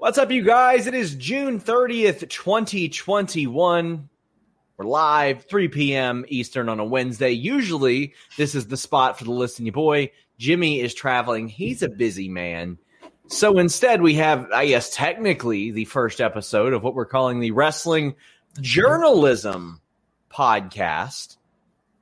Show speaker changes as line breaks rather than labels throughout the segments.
What's up, you guys? It is June 30th, 2021. We're live, 3 p.m. Eastern on a Wednesday. Usually, this is the spot for the Listen You Boy. Jimmy is traveling. He's a busy man. So instead, we have, I guess, technically the first episode of what we're calling the Wrestling Journalism Podcast,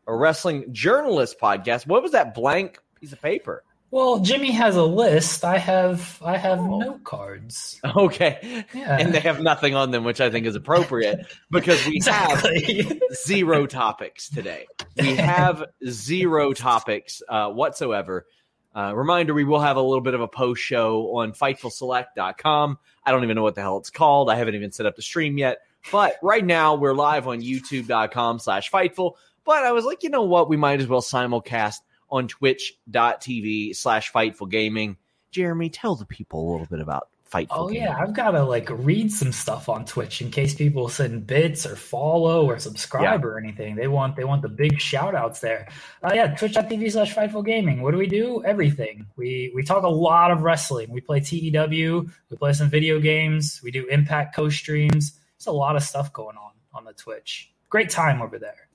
a wrestling journalist podcast. What was that blank piece of paper?
Well, Jimmy has a list. I have I have oh. note cards.
Okay. Yeah. And they have nothing on them, which I think is appropriate because we exactly. have zero topics today. We have zero topics uh, whatsoever. Uh, reminder, we will have a little bit of a post show on FightfulSelect.com. I don't even know what the hell it's called. I haven't even set up the stream yet. But right now we're live on YouTube.com slash Fightful. But I was like, you know what? We might as well simulcast on twitch.tv slash Fightful Gaming. Jeremy, tell the people a little bit about Fightful
Oh, Gaming. yeah. I've got to like read some stuff on Twitch in case people send bits or follow or subscribe yeah. or anything. They want they want the big shout outs there. Uh, yeah, twitch.tv slash Fightful Gaming. What do we do? Everything. We we talk a lot of wrestling. We play TEW, we play some video games, we do Impact co streams. There's a lot of stuff going on on the Twitch. Great time over there.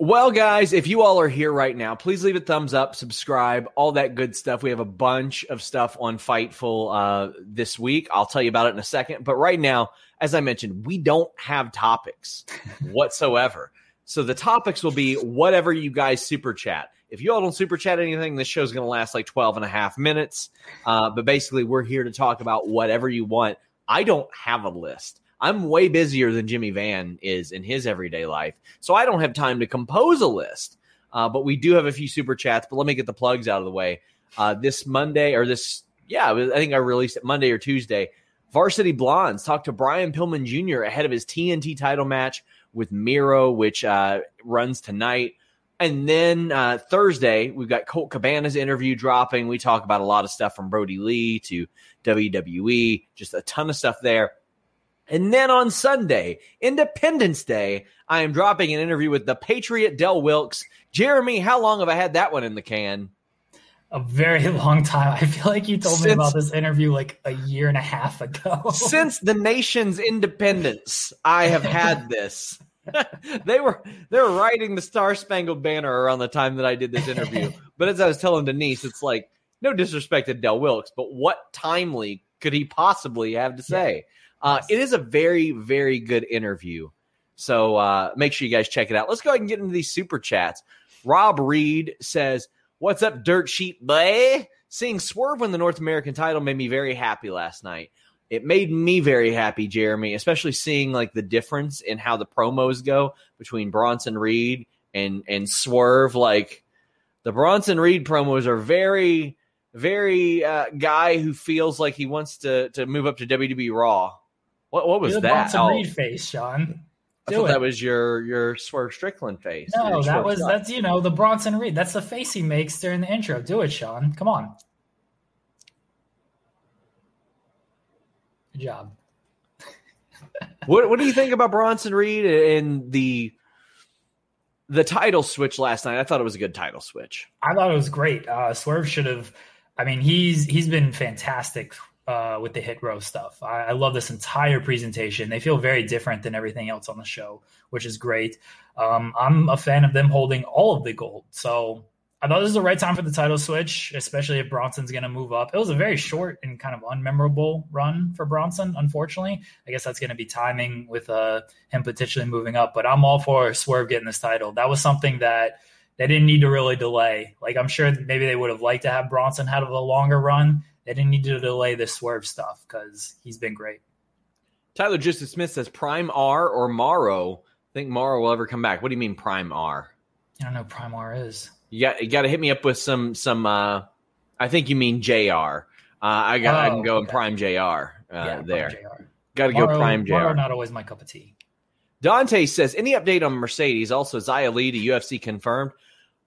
Well, guys, if you all are here right now, please leave a thumbs up, subscribe, all that good stuff. We have a bunch of stuff on Fightful uh, this week. I'll tell you about it in a second. But right now, as I mentioned, we don't have topics whatsoever. So the topics will be whatever you guys super chat. If you all don't super chat anything, this show's going to last like 12 and a half minutes. Uh, but basically, we're here to talk about whatever you want. I don't have a list. I'm way busier than Jimmy Van is in his everyday life. So I don't have time to compose a list. Uh, but we do have a few super chats. But let me get the plugs out of the way. Uh, this Monday, or this, yeah, I think I released it Monday or Tuesday. Varsity Blondes talked to Brian Pillman Jr. ahead of his TNT title match with Miro, which uh, runs tonight. And then uh, Thursday, we've got Colt Cabana's interview dropping. We talk about a lot of stuff from Brodie Lee to WWE, just a ton of stuff there. And then on Sunday, Independence Day, I am dropping an interview with the Patriot Del Wilkes. Jeremy, how long have I had that one in the can?
A very long time. I feel like you told since, me about this interview like a year and a half ago.
since the nation's independence, I have had this. they were they were writing the Star Spangled Banner around the time that I did this interview. but as I was telling Denise, it's like no disrespect to Del Wilkes, but what timely could he possibly have to say? Yeah. Uh, it is a very, very good interview. So uh, make sure you guys check it out. Let's go ahead and get into these super chats. Rob Reed says, What's up, dirt sheet boy? Seeing Swerve win the North American title made me very happy last night. It made me very happy, Jeremy, especially seeing like the difference in how the promos go between Bronson Reed and and Swerve. Like the Bronson Reed promos are very, very uh, guy who feels like he wants to to move up to WWE Raw what what was that?
Oh, Reed face, Sean.
I thought it. that was your your Swerve Strickland face.
No, that was that's you know the Bronson Reed. That's the face he makes during the intro. Do it, Sean. Come on. Good job.
what what do you think about Bronson Reed and the the title switch last night? I thought it was a good title switch.
I thought it was great. Uh, Swerve should have. I mean, he's he's been fantastic uh, with the hit row stuff. I, I, love this entire presentation. They feel very different than everything else on the show, which is great. Um, I'm a fan of them holding all of the gold. So I thought this is the right time for the title switch, especially if Bronson's going to move up. It was a very short and kind of unmemorable run for Bronson, unfortunately. I guess that's going to be timing with uh, him potentially moving up, but I'm all for Swerve getting this title. That was something that they didn't need to really delay. Like I'm sure maybe they would have liked to have Bronson have a longer run they didn't need to delay the swerve stuff because he's been great.
Tyler Justice Smith says Prime R or Morrow. Think Morrow will ever come back. What do you mean Prime R?
I don't know Prime R is.
You got you got to hit me up with some some. uh I think you mean Jr. Uh, I got oh, I can go oh, okay. in Prime Jr. uh, yeah, there. Got to go Prime JR.
Morrow not always my cup of tea.
Dante says, any update on Mercedes? Also, Xia Li to UFC confirmed.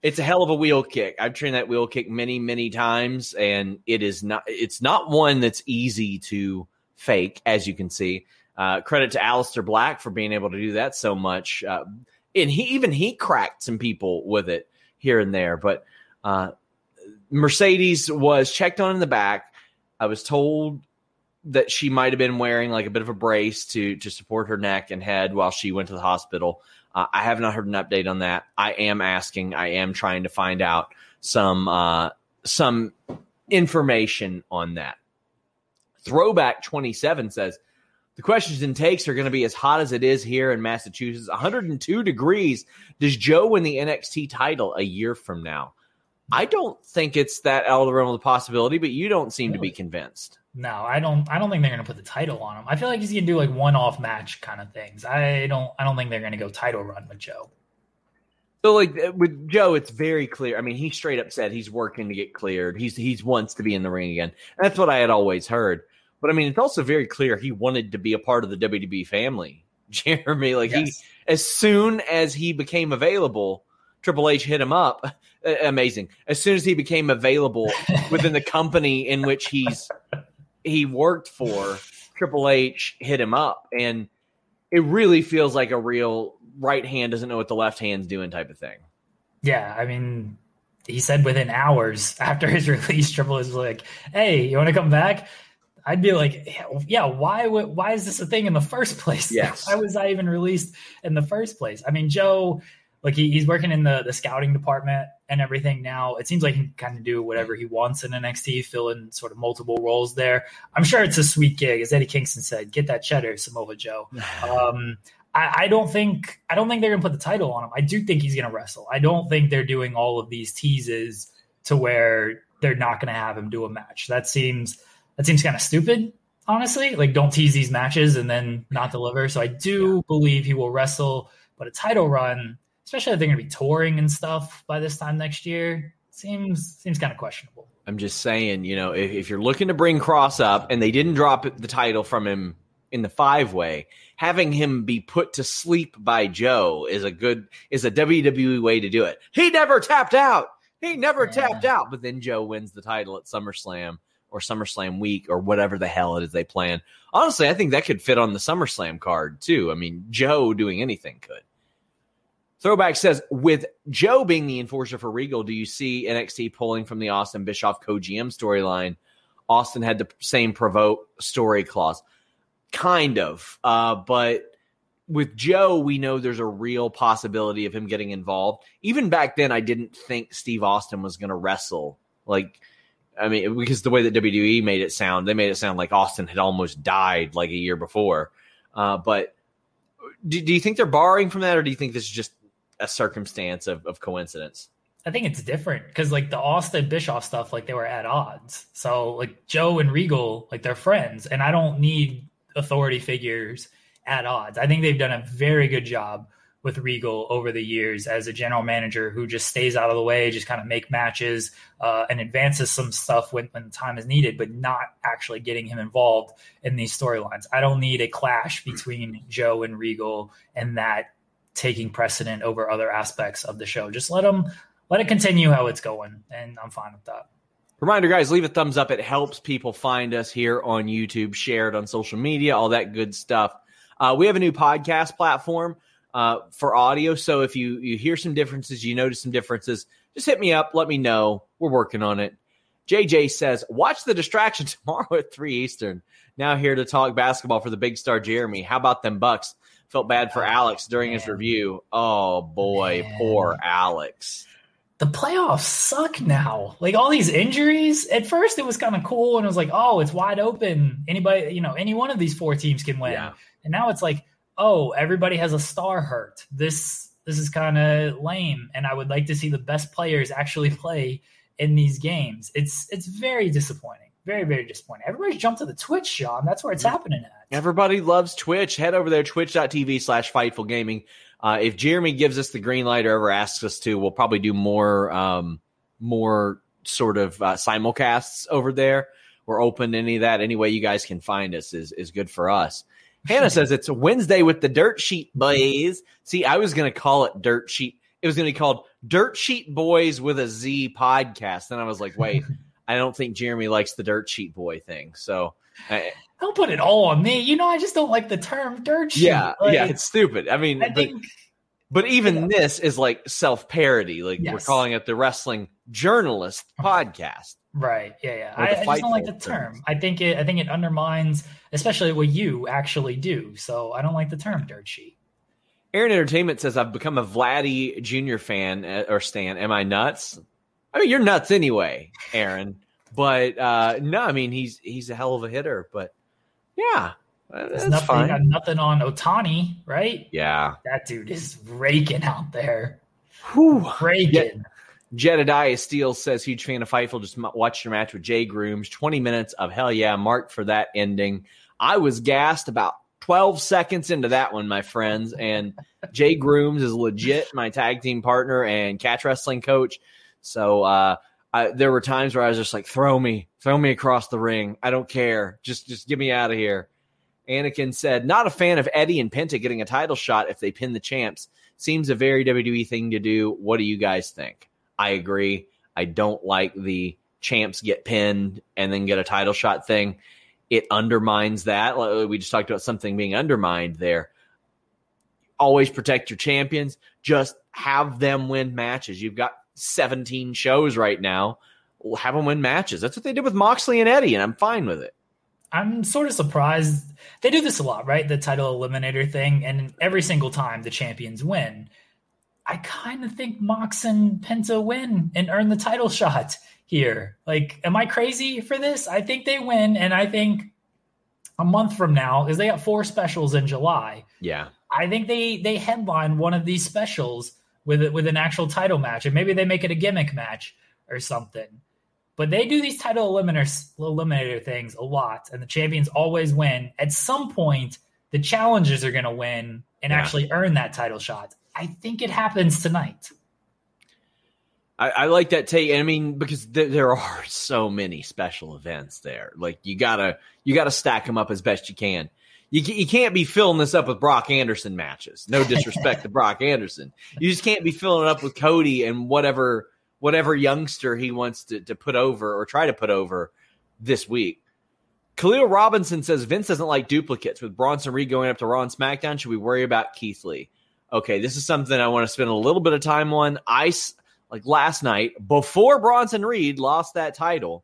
It's a hell of a wheel kick. I've trained that wheel kick many, many times, and it is not. It's not one that's easy to fake, as you can see. Uh, credit to Aleister Black for being able to do that so much, uh, and he even he cracked some people with it here and there. But uh, Mercedes was checked on in the back. I was told that she might have been wearing like a bit of a brace to to support her neck and head while she went to the hospital. Uh, I have not heard an update on that. I am asking. I am trying to find out some uh, some information on that. Throwback twenty seven says the questions and takes are going to be as hot as it is here in Massachusetts. 102 degrees. Does Joe win the NXT title a year from now? I don't think it's that out of the realm of the possibility, but you don't seem really? to be convinced.
No, I don't. I don't think they're going to put the title on him. I feel like he's going to do like one-off match kind of things. I don't. I don't think they're going to go title run with Joe.
So like uh, with Joe, it's very clear. I mean, he straight up said he's working to get cleared. He's he's wants to be in the ring again. And that's what I had always heard. But I mean, it's also very clear he wanted to be a part of the WWE family. Jeremy, like yes. he, as soon as he became available, Triple H hit him up. Amazing. As soon as he became available within the company in which he's he worked for, Triple H hit him up, and it really feels like a real right hand doesn't know what the left hand's doing type of thing.
Yeah, I mean, he said within hours after his release, Triple H was like, "Hey, you want to come back?" I'd be like, "Yeah, why? Why is this a thing in the first place?
Yes.
why was I even released in the first place?" I mean, Joe like he, he's working in the the scouting department and everything now. It seems like he can kind of do whatever he wants in NXT, fill in sort of multiple roles there. I'm sure it's a sweet gig, as Eddie Kingston said. Get that cheddar, Samoa Joe. Um, I, I, don't think I don't think they're gonna put the title on him. I do think he's gonna wrestle. I don't think they're doing all of these teases to where they're not gonna have him do a match. That seems that seems kind of stupid honestly. Like, don't tease these matches and then not deliver. So I do yeah. believe he will wrestle, but a title run, especially if they're going to be touring and stuff by this time next year, seems seems kind of questionable.
I'm just saying, you know, if, if you're looking to bring Cross up and they didn't drop the title from him in the five way, having him be put to sleep by Joe is a good is a WWE way to do it. He never tapped out. He never yeah. tapped out. But then Joe wins the title at SummerSlam or SummerSlam week or whatever the hell it is they plan. Honestly, I think that could fit on the SummerSlam card too. I mean, Joe doing anything could. Throwback says, with Joe being the enforcer for Regal, do you see NXT pulling from the Austin Bischoff co GM storyline? Austin had the same provoke story clause. Kind of. Uh, but with Joe, we know there's a real possibility of him getting involved. Even back then, I didn't think Steve Austin was going to wrestle. Like, I mean, because the way that WWE made it sound, they made it sound like Austin had almost died like a year before. Uh, but do, do you think they're borrowing from that, or do you think this is just a circumstance of, of coincidence.
I think it's different because like the Austin Bischoff stuff, like they were at odds. So like Joe and Regal, like they're friends, and I don't need authority figures at odds. I think they've done a very good job with Regal over the years as a general manager who just stays out of the way, just kind of make matches uh, and advances some stuff when, when time is needed, but not actually getting him involved in these storylines. I don't need a clash between Joe and Regal and that taking precedent over other aspects of the show. Just let them let it continue how it's going, and I'm fine with that.
Reminder, guys, leave a thumbs up. It helps people find us here on YouTube, share it on social media, all that good stuff. Uh, we have a new podcast platform uh, for audio. So if you you hear some differences, you notice some differences, just hit me up. Let me know. We're working on it. JJ says, watch the distraction tomorrow at 3 Eastern. Now here to talk basketball for the big star Jeremy. How about them Bucks? Felt bad for Alex during his review. Oh boy, Man. poor Alex.
The playoffs suck now. Like all these injuries. At first, it was kind of cool, and it was like, oh, it's wide open. Anybody, you know, any one of these four teams can win. Yeah. And now it's like, oh, everybody has a star hurt. This this is kind of lame, and I would like to see the best players actually play in these games. It's it's very disappointing very, very disappointing. Everybody's jumped to the Twitch, Sean. That's where it's happening at.
Everybody loves Twitch. Head over there, twitch.tv slash Fightful Gaming. Uh, if Jeremy gives us the green light or ever asks us to, we'll probably do more, um, more sort of uh, simulcasts over there. we're open to any of that. Any way you guys can find us is is good for us. Hannah says it's a Wednesday with the Dirt Sheet Boys. See, I was going to call it Dirt Sheet. It was going to be called Dirt Sheet Boys with a Z podcast. Then I was like, wait, I don't think Jeremy likes the Dirt Sheet Boy thing. So I,
don't put it all on me. You know, I just don't like the term dirt sheet.
Yeah, like, yeah, it's stupid. I mean,
I but, think,
but even this is like self parody. Like yes. we're calling it the Wrestling Journalist Podcast.
Right. Yeah. Yeah. I, I, just don't like the term. I think it. I think it undermines, especially what you actually do. So I don't like the term dirt sheet.
Aaron Entertainment says I've become a Vladdy Junior fan uh, or Stan. Am I nuts? I mean, you're nuts anyway, Aaron. But uh, no, I mean he's he's a hell of a hitter. But yeah, that's
nothing,
fine.
Nothing on Otani, right?
Yeah,
that dude is raking out there.
Whew.
Raking.
Jedediah Steele says huge fan of Fightful. Just watched your match with Jay Grooms. Twenty minutes of hell yeah, mark for that ending. I was gassed about 12 seconds into that one, my friends. And Jay Grooms is legit my tag team partner and catch wrestling coach. So uh, I, there were times where I was just like, throw me, throw me across the ring. I don't care. Just, just get me out of here. Anakin said, not a fan of Eddie and Penta getting a title shot if they pin the champs. Seems a very WWE thing to do. What do you guys think? I agree. I don't like the champs get pinned and then get a title shot thing. It undermines that. We just talked about something being undermined there. Always protect your champions. Just have them win matches. You've got 17 shows right now. We'll have them win matches. That's what they did with Moxley and Eddie, and I'm fine with it.
I'm sort of surprised. They do this a lot, right? The title eliminator thing, and every single time the champions win. I kind of think Mox and Penta win and earn the title shot here. Like, am I crazy for this? I think they win, and I think a month from now, because they got four specials in July.
Yeah,
I think they they headline one of these specials with with an actual title match, and maybe they make it a gimmick match or something. But they do these title eliminator eliminator things a lot, and the champions always win. At some point, the challengers are going to win and yeah. actually earn that title shot. I think it happens tonight.
I, I like that take. I mean, because th- there are so many special events there. Like you gotta you gotta stack them up as best you can you, you can't be filling this up with Brock Anderson matches. No disrespect to Brock Anderson. You just can't be filling it up with Cody and whatever whatever youngster he wants to, to put over or try to put over this week. Khalil Robinson says Vince doesn't like duplicates. With Bronson Reed going up to Raw and SmackDown, should we worry about Keith Lee? Okay, this is something I want to spend a little bit of time on. I like last night before Bronson Reed lost that title.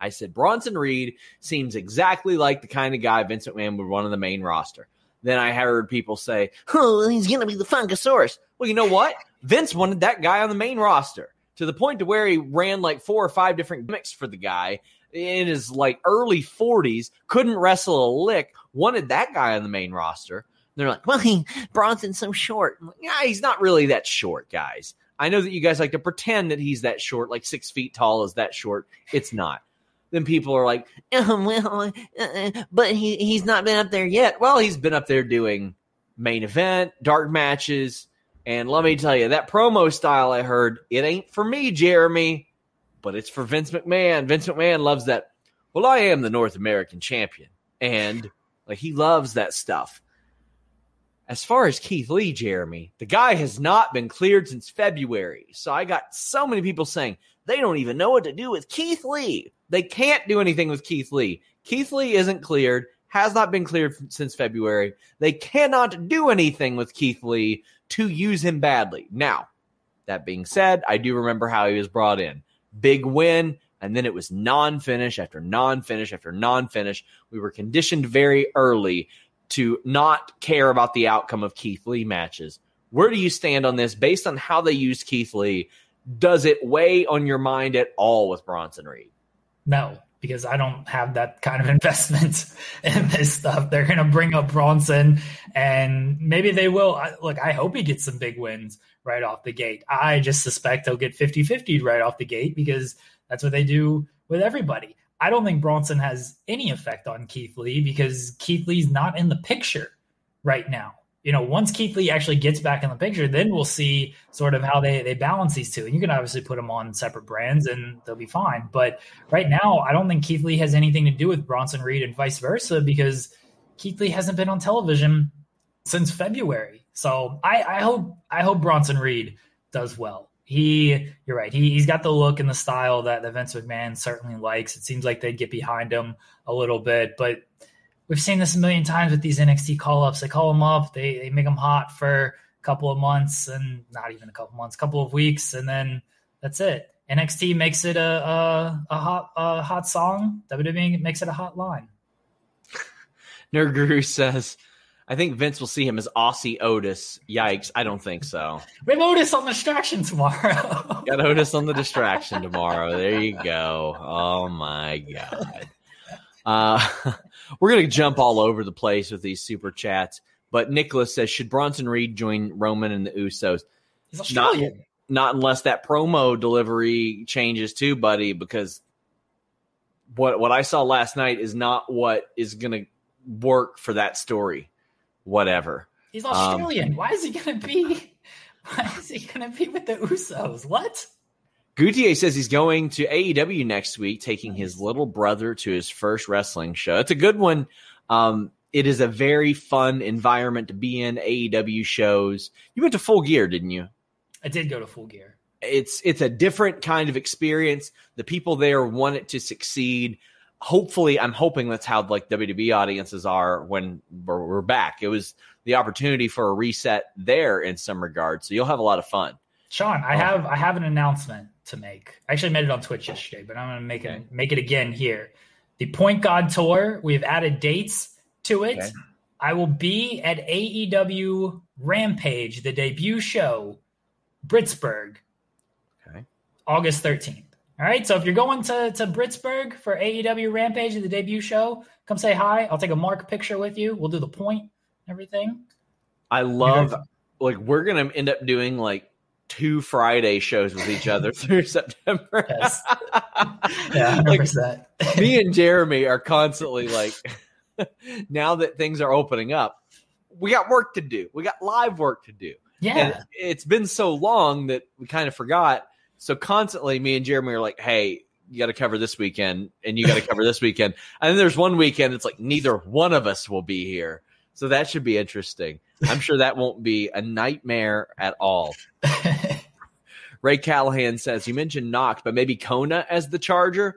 I said Bronson Reed seems exactly like the kind of guy Vincent McMahon would want on the main roster. Then I heard people say, "Oh, he's going to be the Funkasaurus." Well, you know what? Vince wanted that guy on the main roster to the point to where he ran like four or five different gimmicks for the guy in his like early 40s, couldn't wrestle a lick, wanted that guy on the main roster. they're like, well, he, Bronson's so short. Like, yeah, he's not really that short, guys. I know that you guys like to pretend that he's that short, like six feet tall is that short. It's not then people are like, oh, well, uh, uh, but he he's not been up there yet. Well, he's been up there doing main event, dark matches, and let me tell you, that promo style I heard, it ain't for me, Jeremy, but it's for Vince McMahon. Vince McMahon loves that. Well, I am the North American champion, and like he loves that stuff. As far as Keith Lee, Jeremy, the guy has not been cleared since February. So I got so many people saying they don't even know what to do with Keith Lee. They can't do anything with Keith Lee. Keith Lee isn't cleared, has not been cleared since February. They cannot do anything with Keith Lee to use him badly. Now, that being said, I do remember how he was brought in. Big win, and then it was non finish after non finish after non finish. We were conditioned very early to not care about the outcome of Keith Lee matches. Where do you stand on this based on how they use Keith Lee? Does it weigh on your mind at all with Bronson Reed?
No, because I don't have that kind of investment in this stuff. They're going to bring up Bronson, and maybe they will. I, look, I hope he gets some big wins right off the gate. I just suspect he'll get 50 50 right off the gate because that's what they do with everybody. I don't think Bronson has any effect on Keith Lee because Keith Lee's not in the picture right now. You know, once Keith Lee actually gets back in the picture, then we'll see sort of how they, they balance these two. And you can obviously put them on separate brands and they'll be fine. But right now, I don't think Keith Lee has anything to do with Bronson Reed and vice versa because Keith Lee hasn't been on television since February. So I, I hope I hope Bronson Reed does well. He, you're right. He, he's got the look and the style that, that Vince McMahon certainly likes. It seems like they'd get behind him a little bit, but we've seen this a million times with these NXT call ups. They call them up, they, they make them hot for a couple of months and not even a couple months, a couple of weeks, and then that's it. NXT makes it a a, a hot a hot song. WWE makes it a hot line.
Nerd Guru says, I think Vince will see him as Aussie Otis. Yikes. I don't think so.
We have Otis on the distraction tomorrow.
Got Otis on the distraction tomorrow. There you go. Oh my God. Uh, we're going to jump all over the place with these super chats. But Nicholas says, should Bronson Reed join Roman and the Usos?
He's Australian.
Not, not unless that promo delivery changes too, buddy, because what what I saw last night is not what is going to work for that story. Whatever.
He's Australian. Um, why is he going to be? Why is he going to be with the Usos? What?
Gutier says he's going to AEW next week, taking his little brother to his first wrestling show. It's a good one. Um, it is a very fun environment to be in. AEW shows. You went to Full Gear, didn't you?
I did go to Full Gear.
It's it's a different kind of experience. The people there want it to succeed. Hopefully, I'm hoping that's how like WWE audiences are when we're, we're back. It was the opportunity for a reset there in some regard, so you'll have a lot of fun.
Sean, I have I have an announcement to make. I actually made it on Twitch yesterday, but I'm going to make okay. it make it again here. The Point God Tour. We've added dates to it. Okay. I will be at AEW Rampage, the debut show, Pittsburgh, okay. August 13th. All right. So if you're going to, to Pittsburgh for AEW Rampage, the debut show, come say hi. I'll take a mark picture with you. We'll do the point, everything.
I love, like, we're going to end up doing like two Friday shows with each other through September. Yes.
Yeah, like, that.
me and Jeremy are constantly like, now that things are opening up, we got work to do. We got live work to do.
Yeah.
And it's been so long that we kind of forgot. So constantly, me and Jeremy are like, hey, you got to cover this weekend and you got to cover this weekend. And then there's one weekend it's like neither one of us will be here. So that should be interesting. I'm sure that won't be a nightmare at all. Ray Callahan says, You mentioned Nox, but maybe Kona as the charger.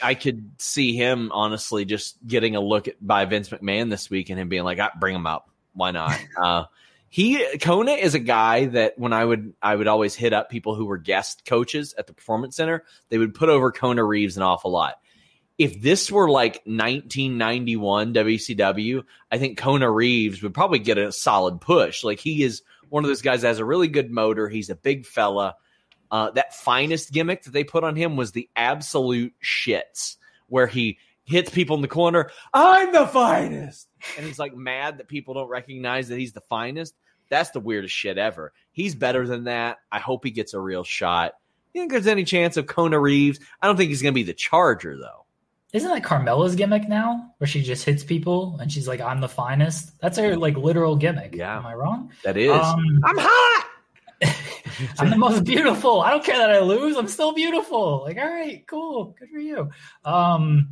I could see him honestly just getting a look at by Vince McMahon this week and him being like, I bring him up. Why not? Uh, he Kona is a guy that when I would I would always hit up people who were guest coaches at the performance center, they would put over Kona Reeves an awful lot if this were like 1991 WCW, I think Kona Reeves would probably get a solid push. Like he is one of those guys that has a really good motor. He's a big fella. Uh, that finest gimmick that they put on him was the absolute shits, where he hits people in the corner. I'm the finest, and he's like mad that people don't recognize that he's the finest. That's the weirdest shit ever. He's better than that. I hope he gets a real shot. You think there's any chance of Kona Reeves? I don't think he's going to be the Charger though.
Isn't that Carmella's gimmick now, where she just hits people and she's like, "I'm the finest"? That's her like literal gimmick.
Yeah,
am I wrong?
That is. Um,
I'm hot. I'm the most beautiful. I don't care that I lose. I'm still beautiful. Like, all right, cool, good for you. Um,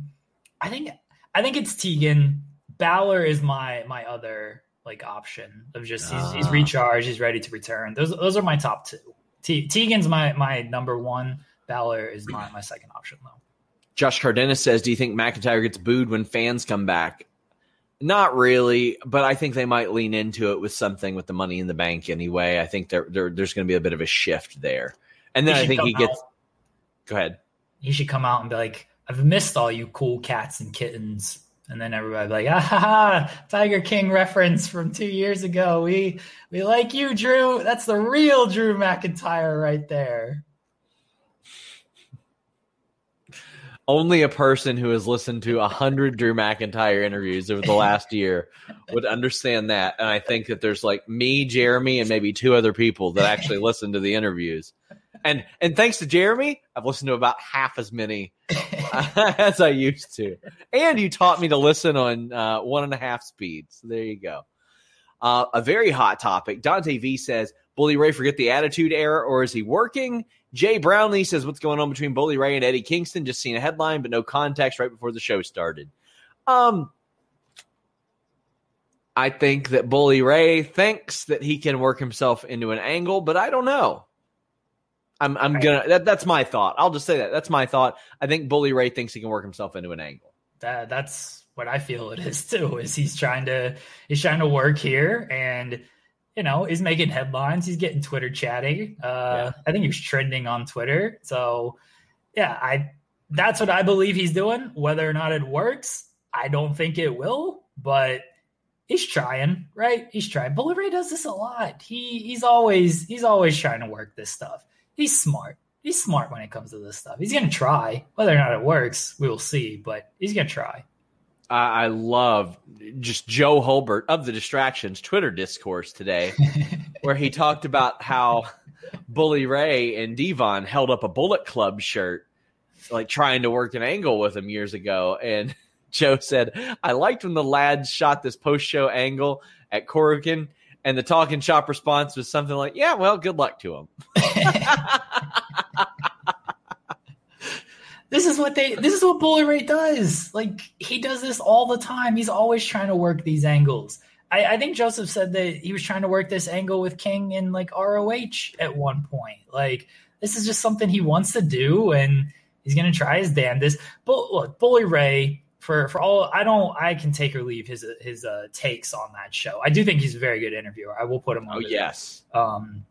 I think I think it's Tegan. Balor is my my other like option of just he's, he's ah. recharged, he's ready to return. Those those are my top two. T- Tegan's my my number one. Balor is my my second option though.
Josh Cardenas says, "Do you think McIntyre gets booed when fans come back?" Not really, but I think they might lean into it with something with the Money in the Bank anyway. I think there, there there's going to be a bit of a shift there, and then I think he gets. Go ahead.
He should come out and be like, "I've missed all you cool cats and kittens." And then everybody be like, ah, ha, ha, Tiger King reference from two years ago. We we like you, Drew. That's the real Drew McIntyre right there.
Only a person who has listened to a hundred Drew McIntyre interviews over the last year would understand that. And I think that there's like me, Jeremy, and maybe two other people that actually listen to the interviews. And and thanks to Jeremy, I've listened to about half as many as I used to. And you taught me to listen on uh, one and a half speed. So there you go. Uh, a very hot topic. Dante V says, Bully Ray forget the attitude era, or is he working? Jay Brownlee says, What's going on between Bully Ray and Eddie Kingston? Just seen a headline, but no context right before the show started. Um, I think that Bully Ray thinks that he can work himself into an angle, but I don't know. I'm I'm gonna that, that's my thought. I'll just say that. That's my thought. I think Bully Ray thinks he can work himself into an angle.
That that's what I feel it is too. Is he's trying to he's trying to work here and you know he's making headlines. He's getting Twitter chatting. Uh, yeah. I think he's trending on Twitter. So yeah, I that's what I believe he's doing. Whether or not it works, I don't think it will. But he's trying, right? He's trying. Ray does this a lot. He he's always he's always trying to work this stuff. He's smart. He's smart when it comes to this stuff. He's gonna try. Whether or not it works, we will see. But he's gonna try.
I, I love just Joe Hulbert of the Distractions Twitter discourse today, where he talked about how Bully Ray and Devon held up a Bullet Club shirt, like trying to work an angle with him years ago, and Joe said, I liked when the lads shot this post show angle at Corrigan, and the talking shop response was something like, Yeah, well, good luck to him.
this is what they this is what Bully Ray does. Like he does this all the time. He's always trying to work these angles. I, I, think Joseph said that he was trying to work this angle with King in like ROH at one point. Like this is just something he wants to do, and he's gonna try his damnedest. But look, Bully Ray for for all I don't I can take or leave his his uh, takes on that show. I do think he's a very good interviewer. I will put him on.
Oh yes.
Um,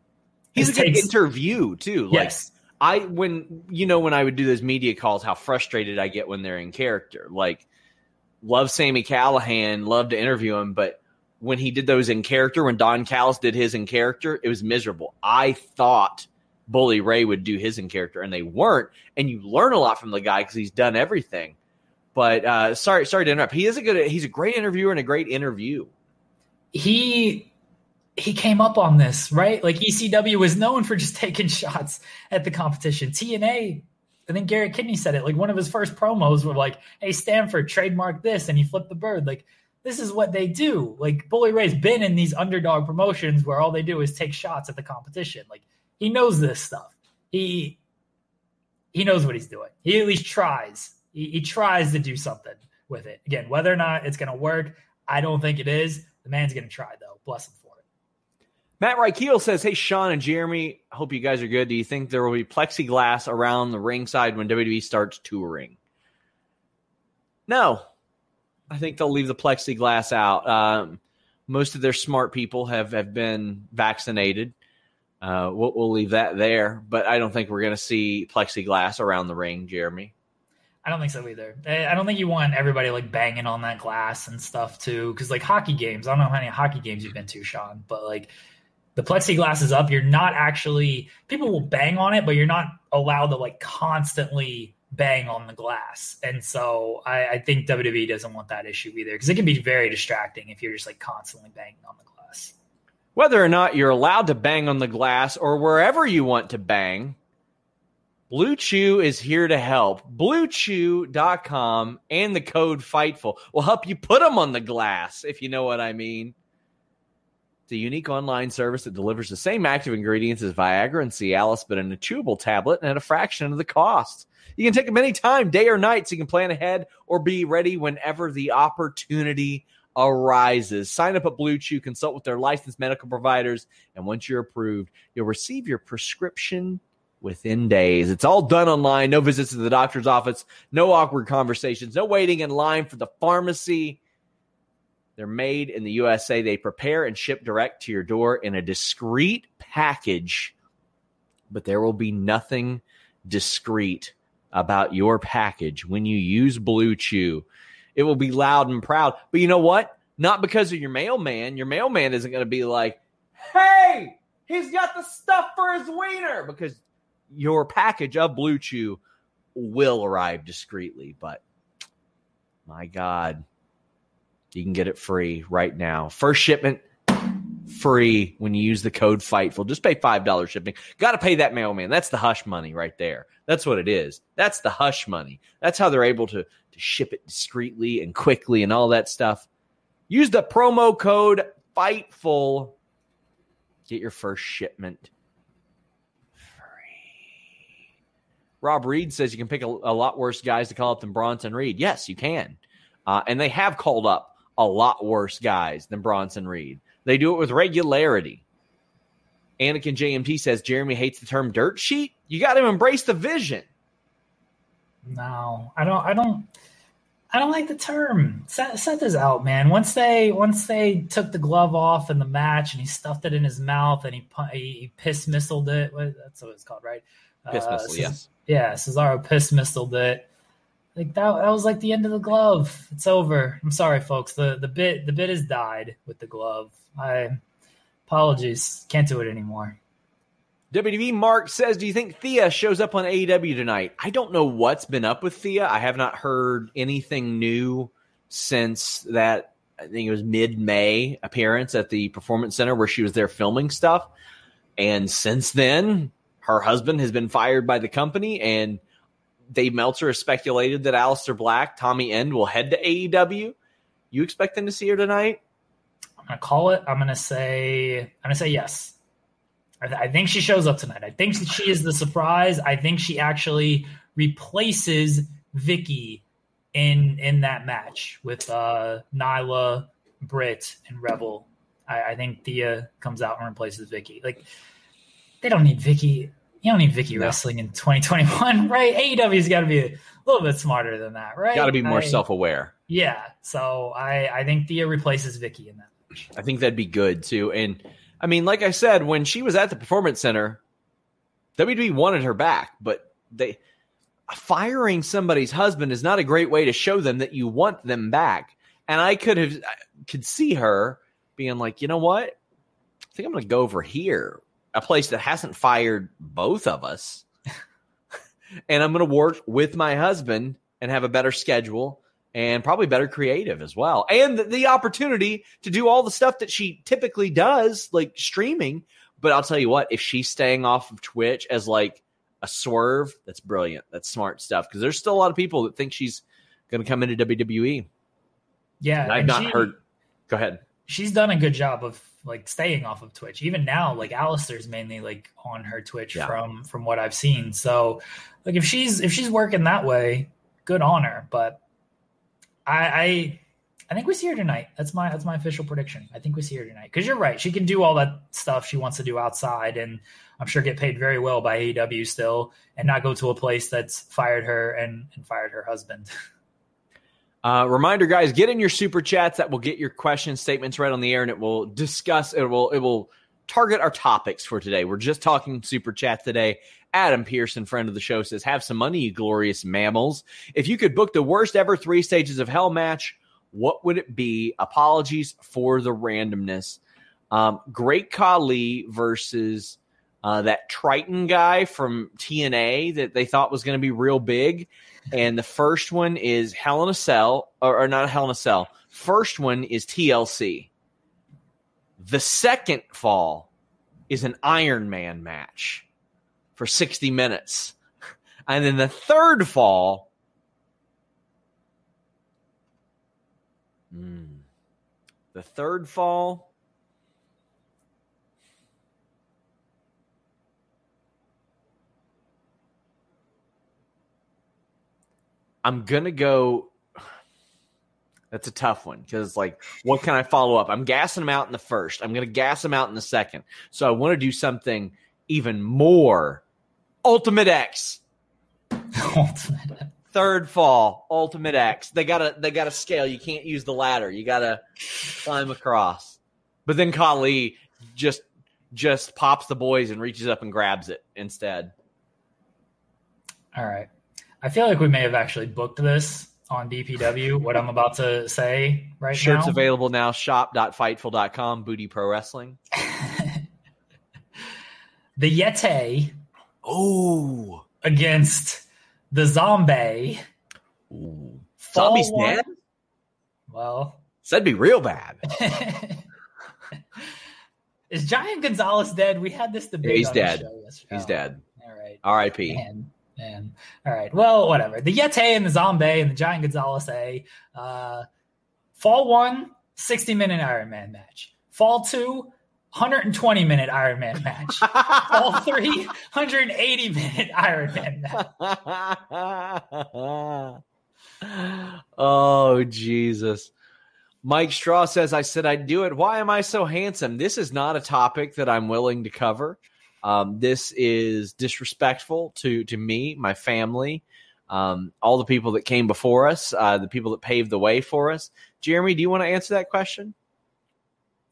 he's a good interview too. Like,
yes.
I when you know when I would do those media calls, how frustrated I get when they're in character. Like, love Sami Callihan, love to interview him, but when he did those in character, when Don Callis did his in character, it was miserable. I thought Bully Ray would do his in character, and they weren't. And you learn a lot from the guy because he's done everything. But uh, sorry, sorry to interrupt. He is a good. He's a great interviewer and a great interview.
He he came up on this right. Like ECW was known for just taking shots at the competition. TNA. I think Garrett Kidney said it. Like one of his first promos were like, "Hey Stamford, trademark this," and he flipped the bird. Like this is what they do. Like Bully Ray's been in these underdog promotions where all they do is take shots at the competition. Like he knows this stuff. He he knows what he's doing. He at least tries he, he tries to do something with it. Again, whether or not it's going to work, I don't think it is. The man's going to try, though. Bless him for.
Matt Reichel says, Hey, Sean and Jeremy, hope you guys are good. Do you think there will be plexiglass around the ringside when WWE starts touring? No. I think they'll leave the plexiglass out. Um, most of their smart people have, have been vaccinated. Uh, we'll, we'll leave that there, but I don't think we're going to see plexiglass around the ring, Jeremy.
I don't think so either. I don't think you want everybody like banging on that glass and stuff too. Cause like hockey games, I don't know how many hockey games you've been to, Sean, but like the plexiglass is up. You're not actually, people will bang on it, but you're not allowed to like constantly bang on the glass. And so I, I think WWE doesn't want that issue either because it can be very distracting if you're just like constantly banging on the glass.
Whether or not you're allowed to bang on the glass or wherever you want to bang, Blue Chew is here to help. BlueChew.com and the code FIGHTFUL will help you put them on the glass, if you know what I mean. It's a unique online service that delivers the same active ingredients as Viagra and Cialis, but in a chewable tablet and at a fraction of the cost. You can take them anytime, day or night, so you can plan ahead or be ready whenever the opportunity arises. Sign up at Blue Chew, consult with their licensed medical providers, and once you're approved, you'll receive your prescription within days. It's all done online, no visits to the doctor's office, no awkward conversations, no waiting in line for the pharmacy. They're made in the USA. They prepare and ship direct to your door in a discreet package, but there will be nothing discreet about your package when you use Blue Chew. It will be loud and proud. But you know what? Not because of your mailman. Your mailman isn't going to be like, hey, he's got the stuff for his wiener because your package of Blue Chew will arrive discreetly, but my God, you can get it free right now. First shipment free when you use the code FIGHTFUL. Just pay $5 shipping. Got to pay that mailman. That's the hush money right there. That's what it is. That's the hush money. That's how they're able to, to ship it discreetly and quickly and all that stuff. Use the promo code Fightful. Get your first shipment free. Rob Reed says you can pick a, a lot worse guys to call up than Bronson Reed. Yes, you can. Uh, and they have called up a lot worse guys than Bronson Reed. They do it with regularity. Anakin JMT says Jeremy hates the term dirt sheet. You got to embrace the vision.
No, I don't. I don't. I don't like the term. Seth, Seth is out, man. Once they once they took the glove off in the match and he stuffed it in his mouth and he he piss missiled it. That's what it's called, right?
Piss uh, yes.
Yeah, Cesaro piss missiled it. Like that, that was like the end of the glove. It's over. I'm sorry, folks. The the bit the bit has died with the glove. I apologies. Can't do it anymore.
WWE Mark says, Do you think Thea shows up on AEW tonight? I don't know what's been up with Thea. I have not heard anything new since that, I think it was mid May appearance at the Performance Center where she was there filming stuff. And since then, her husband has been fired by the company, and Dave Meltzer has speculated that Aleister Black, Tommy End will head to AEW. You expecting to see her tonight?
I'm gonna call it. I'm gonna say. I'm gonna say yes. I, th- I think she shows up tonight. I think she is the surprise. I think she actually replaces Vickie in in that match with uh, Nyla, Britt, and Rebel. I, I think Thea comes out and replaces Vickie. Like they don't need Vickie. You don't need Vickie no. wrestling in 2021, right? AEW's got to be a little bit smarter than that, right?
Got to be more self aware.
Yeah. So I I think Thea replaces Vickie in that.
I think that'd be good too, and I mean, like I said, when she was at the Performance Center, WWE wanted her back, but they firing somebody's husband is not a great way to show them that you want them back. And I could have could see her being like, you know what? I think I'm going to go over here, a place that hasn't fired both of us, and I'm going to work with my husband and have a better schedule and probably better creative as well. And the, the, opportunity to do all the stuff that she typically does, like streaming. But I'll tell you what, if she's staying off of Twitch as like a swerve, that's brilliant. That's smart stuff. Because there's still a lot of people that think she's going to come into WWE.
Yeah.
And I've and not she, heard. Go ahead.
She's done a good job of like staying off of Twitch. Even now, like Aleister's mainly like on her Twitch yeah. from from what I've seen. So like if she's if she's working that way, good on her. But I, I I think we see her tonight. That's my that's my official prediction. I think we see her tonight because you're right. She can do all that stuff she wants to do outside, and I'm sure get paid very well by AEW still, and not go to a place that's fired her and, and fired her husband.
Uh, reminder, guys, get in your super chats. That will get your questions, statements right on the air, and it will discuss. It will it will target our topics for today. We're just talking super chat today. Adam Pearson, friend of the show, says, Have some money, you glorious mammals. If you could book the worst ever three stages of hell match, what would it be? Apologies for the randomness. Um, Great Khali versus uh, that Triton guy from TNA that they thought was going to be real big. And the first one is Hell in a Cell, or, or not Hell in a Cell. First one is TLC. The second fall is an Iron Man match for 60 minutes. And then the third fall, mm, the third fall, I'm going to go that's a tough one because, like, what can I follow up? I'm gassing them out in the first. I'm going to gas them out in the second. So I want to do something even more Ultimate X. Ultimate Third fall, Ultimate X. They gotta they gotta scale. You can't use the ladder. You gotta climb across. But then Khali just just pops the boys and reaches up and grabs it instead.
All right. I feel like we may have actually booked this on DPW, what I'm about to say right
Shirts now. Shirts available now, shop.fightful.com, Booty Pro Wrestling.
the Yeti.
Oh.
Against the zombie.
Ooh. Zombie's dead?
Well.
That'd be real bad.
Is Giant Gonzalez dead? We had this debate.
Yeah, he's dead. He's oh, dead.
All right.
R.I.P.
Man. Man. All right. Well, whatever. The Yeti and the Zombie and the Giant Gonzalez A. Uh, fall one, 60 minute Iron Man match. Fall two, 120 minute Iron Man match. Fall three, 180 minute Iron Man
match. oh, Jesus. Mike Straw says, I said I'd do it. Why am I so handsome? This is not a topic that I'm willing to cover. Um, this is disrespectful to, to me, my family, um, all the people that came before us, uh, the people that paved the way for us. Jeremy, do you want to answer that question?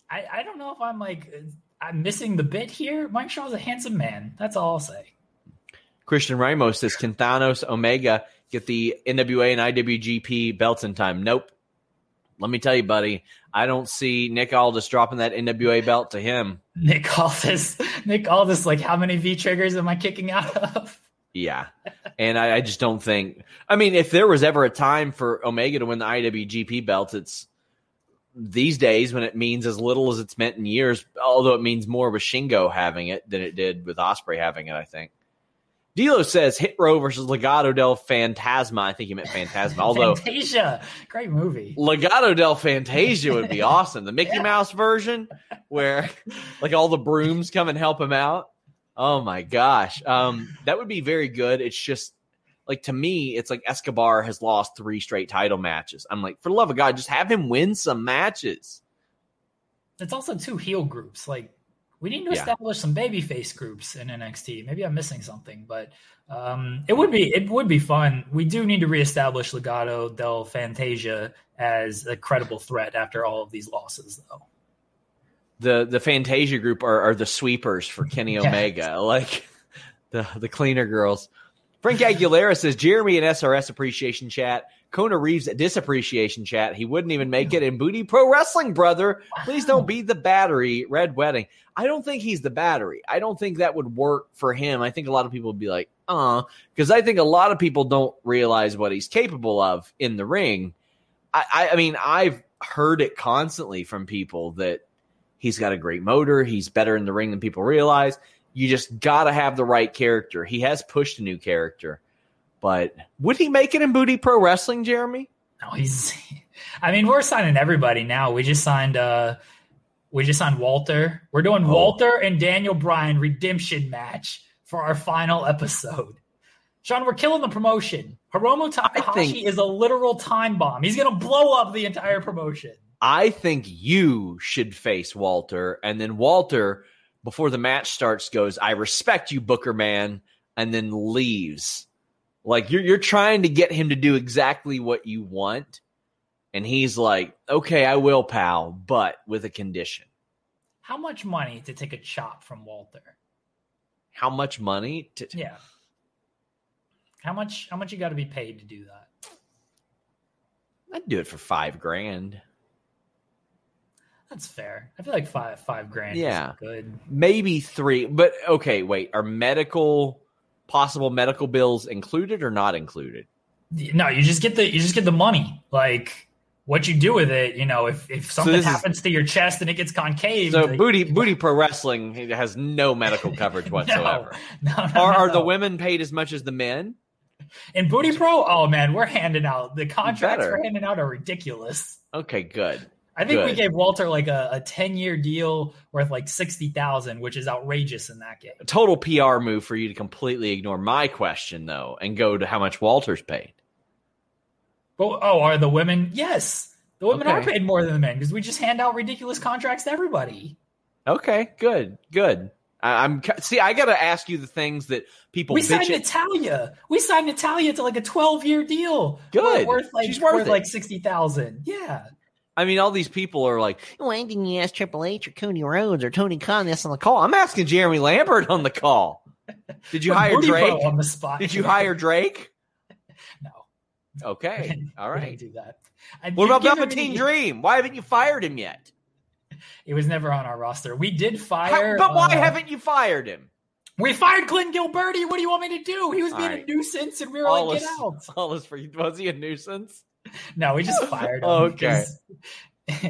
I, I don't know if I'm like I'm missing the bit here. Mike Shaw's a handsome man. That's all I'll say.
Christian Ramos says, "Can Thanos Omega get the NWA and IWGP belts in time?" Nope. Let me tell you, buddy, I don't see Nick Aldis dropping that NWA belt to him.
Nick Aldis, Nick Aldis, like how many V triggers am I kicking out of?
Yeah. And I, I, just don't think. I mean, if there was ever a time for Omega to win the IWGP belt, it's these days when it means as little as it's meant in years, although it means more with Shingo having it than it did with Ospreay having it, I think. Dilo says Hit Row versus Legado del Fantasma. I think he meant Phantasma. Although
Fantasia, great movie.
Legado del Fantasia would be awesome. The Mickey yeah. Mouse version, where like all the brooms come and help him out. Oh my gosh, um, that would be very good. It's just like to me, it's like Escobar has lost three straight title matches. I'm like, for the love of God, just have him win some matches.
It's also two heel groups. Like we need to yeah. establish some babyface groups in NXT. Maybe I'm missing something, but um, it would be it would be fun. We do need to reestablish Legado del Fantasia as a credible threat after all of these losses, though.
The the Fantasia group are, are the sweepers for Kenny Omega, like the the cleaner girls. Frank Aguilera says Jeremy and SRS appreciation chat. Kona Reeves disappreciation chat. He wouldn't even make it in Booty Pro Wrestling, brother. Please don't be the battery. Red Wedding. I don't think he's the battery. I don't think that would work for him. I think a lot of people would be like, uh, because I think a lot of people don't realize what he's capable of in the ring. I, I, I mean, I've heard it constantly from people that he's got a great motor. He's better in the ring than people realize. You just got to have the right character. He has pushed a new character, but would he make it in Booty Pro Wrestling, Jeremy?
No, he's. I mean, we're signing everybody now. We just signed. uh We just signed Walter. We're doing oh. Walter and Daniel Bryan redemption match for our final episode. Sean, we're killing the promotion. Hiromu Takahashi think, is a literal time bomb. He's going to blow up the entire promotion.
I think you should face Walter, and then Walter before the match starts goes, I respect you, Booker man, and then leaves. Like you're you're trying to get him to do exactly what you want. And he's like, Okay, I will, pal, but with a condition.
How much money to take a chop from Walter?
How much money to
Yeah. How much how much you gotta be paid to do that?
I'd do it for five grand.
That's fair. I feel like five five grand. Yeah, good.
Maybe three, but okay. Wait, are medical possible medical bills included or not included?
No, you just get the you just get the money. Like what you do with it, you know, if if something so happens is, to your chest and it gets concave.
So like, booty booty pro wrestling has no medical coverage whatsoever. no, no, no, are, are the women paid as much as the men?
In Booty Pro, oh man, we're handing out the contracts we're handing out are ridiculous.
Okay, good.
I think Good. we gave Walter like a, a 10 year deal worth like 60,000, which is outrageous in that game.
A total PR move for you to completely ignore my question, though, and go to how much Walter's paid.
But, oh, are the women? Yes. The women okay. are paid more than the men because we just hand out ridiculous contracts to everybody.
Okay, good, good. I, am see. I got to ask you the things that people.
We signed at. Natalya. We signed Natalya to like a 12 year deal.
Good.
Worth like She's worth, worth like sixty thousand. Yeah.
I mean, all these people are like, why didn't you ask Triple H or Cody Rhodes or Tony Khan this on the call? I'm asking Jeremy Lambert on the call. Did you hire Drake
on the spot?
Did you hire Drake?
no.
Okay. All right.
do that.
what about Velveteen any... Dream? Why haven't you fired him yet?
It was never on our roster. We did fire.
How, but why uh, haven't you fired him?
We fired Glenn Gilberti. What do you want me to do? He was being right. a nuisance, and we were all like, "Get out!"
All this for you. Was he a nuisance?
no, we just fired him.
okay.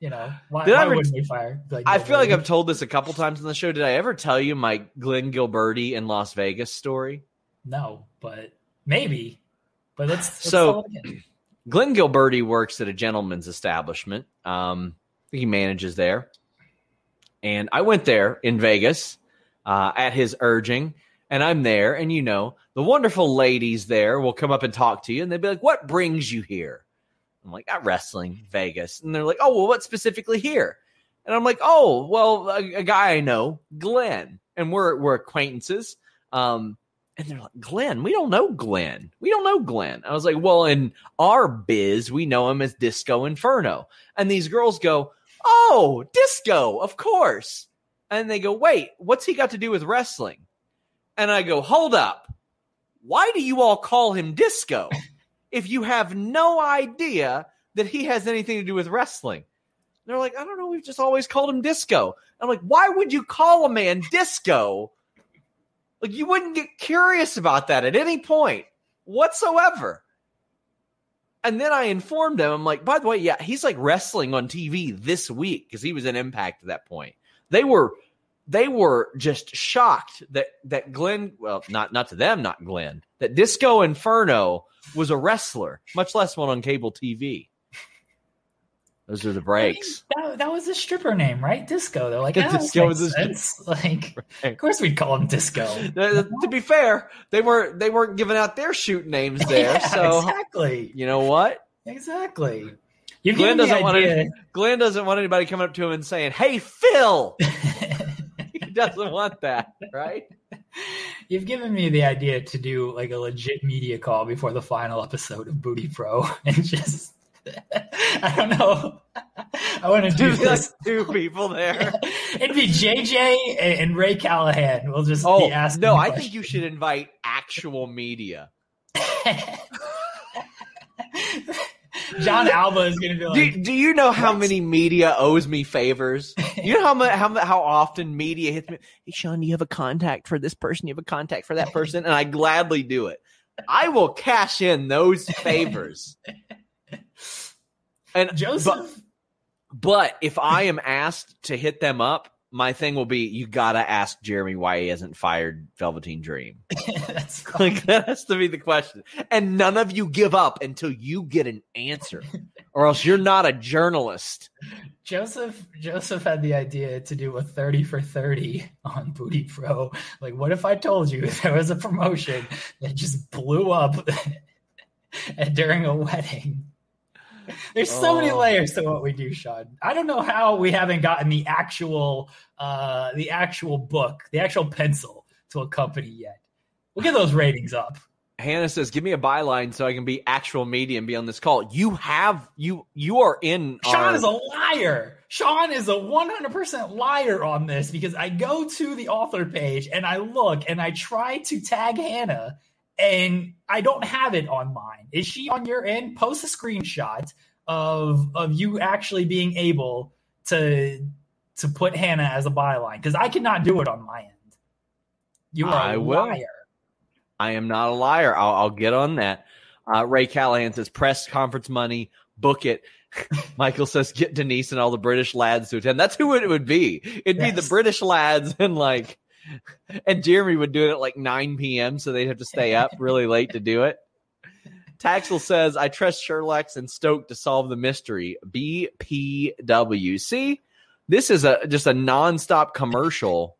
you know, why, Did why I ever, wouldn't we fire?
Like, I feel like I've told this a couple times in the show. Did I ever tell you my Glenn Gilberti in Las Vegas story?
No, but maybe. But let's, let's
so. Glenn Gilberti works at a gentleman's establishment. Um, he manages there. and I went there in Vegas uh, at his urging, and I'm there, and you know the wonderful ladies there will come up and talk to you, and they'll be like, "What brings you here?" I'm like, "Not wrestling, Vegas," and they're like, "Oh, well, what specifically here?" And I'm like, "Oh, well, a, a guy I know, Glenn, and we're we're acquaintances." Um, and they're like, Glenn, we don't know Glenn. We don't know Glenn. I was like, well, in our biz, we know him as Disco Inferno. And these girls go, oh, Disco, of course. And they go, wait, what's he got to do with wrestling? And I go, hold up. Why do you all call him Disco if you have no idea that he has anything to do with wrestling? they're like, I don't know. We've just always called him Disco. I'm like, why would you call a man Disco? Like you wouldn't get curious about that at any point whatsoever. And then I informed him, I'm like, by the way, yeah, he's like wrestling on TV this week because he was in Impact at that point. They were they were just shocked that that Glenn, well, not not to them, not Glenn, that Disco Inferno was a wrestler, much less one on cable TV. Those are the breaks.
I mean, that, that, was a stripper name, right? Disco. They're like, oh, Disco was sense. Like, right. of course we'd call him Disco.
to be fair, they weren't they weren't giving out their shoot names there. yeah, so
exactly.
You know what?
Exactly.
You've Glenn doesn't want any, Glenn doesn't want anybody coming up to him and saying, "Hey, Phil." Doesn't want that, right?
You've given me the idea to do like a legit media call before the final episode of Booty Pro and just I don't know. I want to do
this. Like two people there.
It'd be JJ and Ray Callahan. We'll just oh, be asking.
No, I think you should invite actual media.
Jon Alba is going to be like.
Do, do you know how many media owes me favors? You know how much, how how often media hits me. Hey, Sean, do you have a contact for this person? Do you have a contact for that person? And I gladly do it. I will cash in those favors. And
Joseph.
But, but if I am asked to hit them up, my thing will be you gotta ask Jeremy why he hasn't fired Velveteen Dream. That's like that has to be the question. And none of you give up until you get an answer, or else you're not a journalist.
Joseph Joseph had the idea to do a 30 for 30 on Booty Pro. Like, what if I told you there was a promotion that just blew up and during a wedding? There's so oh. many layers to what we do, Sean. I don't know how we haven't gotten the actual uh the actual book, the actual pencil to accompany yet. We'll get those ratings up.
Hannah says, "Give me a byline so I can be actual media and be on this call." You have you you are in.
Sean our... is a liar. Sean is a 100% liar on this because I go to the author page and I look and I try to tag Hannah and I don't have it on mine. Is she on your end? Post a screenshot of of you actually being able to to put Hannah as a byline because I cannot do it on my end. You are I a will. liar.
I am not a liar. I'll, I'll get on that. Uh, Ray Callahan says press conference money, book it. Michael says get Denise and all the British lads to attend. That's who it would be. It'd yes. be the British lads and like and Jeremy would do it at like 9 p.m. So they'd have to stay up really late to do it. Taxel says, I trust Sherlex and Stoke to solve the mystery. BPW. See, this is a just a nonstop commercial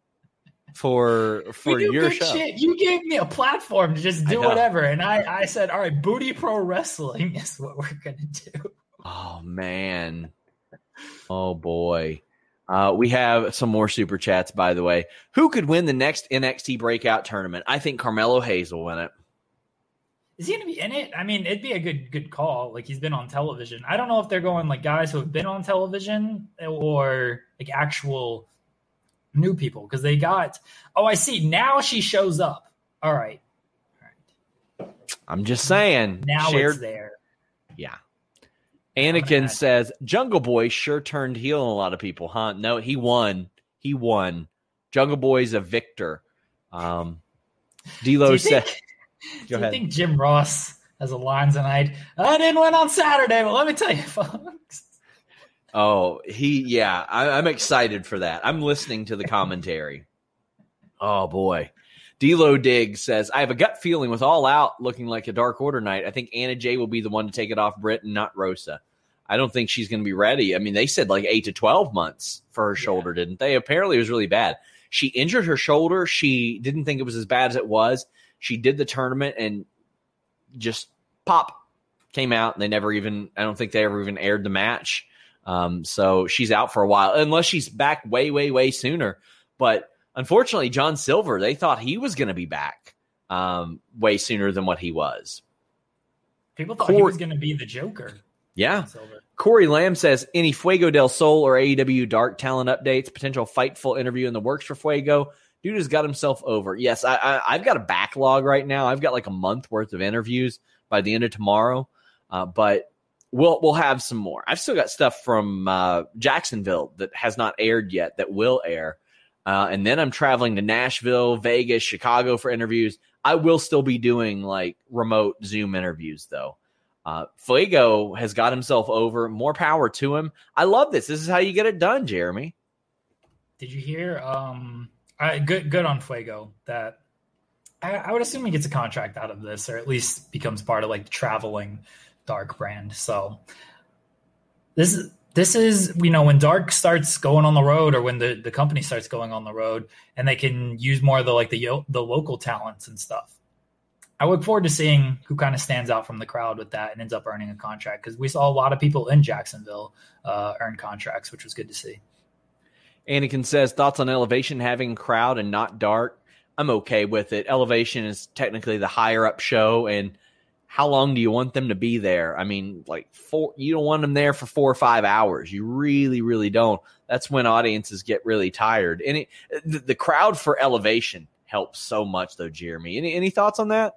for for your show. Shit.
You gave me a platform to just do whatever, and I I said, all right, booty pro wrestling is what we're gonna do.
Oh man, oh boy. Uh, we have some more super chats, by the way. Who could win the next NXT breakout tournament? I think Carmelo Hayes will win it.
Is he going to be in it? I mean, it'd be a good good call. Like he's been on television. I don't know if they're going like guys who have been on television or like actual new people because they got. Oh, I see. Now she shows up. All right.
All right. I'm just saying.
Now shared, it's there.
Yeah. Anakin says Jungle Boy sure turned heel on a lot of people, huh? No, he won. He won. Jungle Boy's a victor. Um, D'Lo said.
Do you think Jim Ross has a line tonight? I didn't win on Saturday, but let me tell you, folks.
Oh, he, yeah, I, am excited for that. I'm listening to the commentary. oh, boy. D'Lo Diggs says, I have a gut feeling with All Out looking like a Dark Order night. I think Anna Jay will be the one to take it off Britt and not Rosa. I don't think she's going to be ready. I mean, they said like eight to 12 months for her shoulder, yeah. didn't they? Apparently, it was really bad. She injured her shoulder. She didn't think it was as bad as it was. She did the tournament and just pop came out. And they never even, I don't think they ever even aired the match. Um, so she's out for a while, unless she's back way, way, way sooner. But unfortunately, John Silver, they thought he was going to be back um, way sooner than what he was.
People thought Corey, he was going to be the Joker.
Yeah. Corey Lamb says any Fuego del Sol or AEW Dark talent updates, potential Fightful interview in the works for Fuego. Dude has got himself over. Yes, I, I, I've got a backlog right now. I've got like a month worth of interviews by the end of tomorrow, uh, but we'll we'll have some more. I've still got stuff from uh, Jacksonville that has not aired yet that will air. Uh, and then I'm traveling to Nashville, Vegas, Chicago for interviews. I will still be doing like remote Zoom interviews though. Uh, Fuego has got himself over. More power to him. I love this. This is how you get it done, Jeremy.
Did you hear? Um, I, good, good on Fuego. That I, I, would assume he gets a contract out of this, or at least becomes part of like the traveling dark brand. So this is this is you know when dark starts going on the road or when the, the company starts going on the road and they can use more of the like the the local talents and stuff i look forward to seeing who kind of stands out from the crowd with that and ends up earning a contract because we saw a lot of people in jacksonville uh, earn contracts which was good to see
anakin says thoughts on elevation having crowd and not dark i'm okay with it elevation is technically the higher up show and how long do you want them to be there? I mean, like four, you don't want them there for four or five hours. You really, really don't. That's when audiences get really tired. And it, the, the crowd for elevation helps so much, though, Jeremy. Any, any thoughts on that?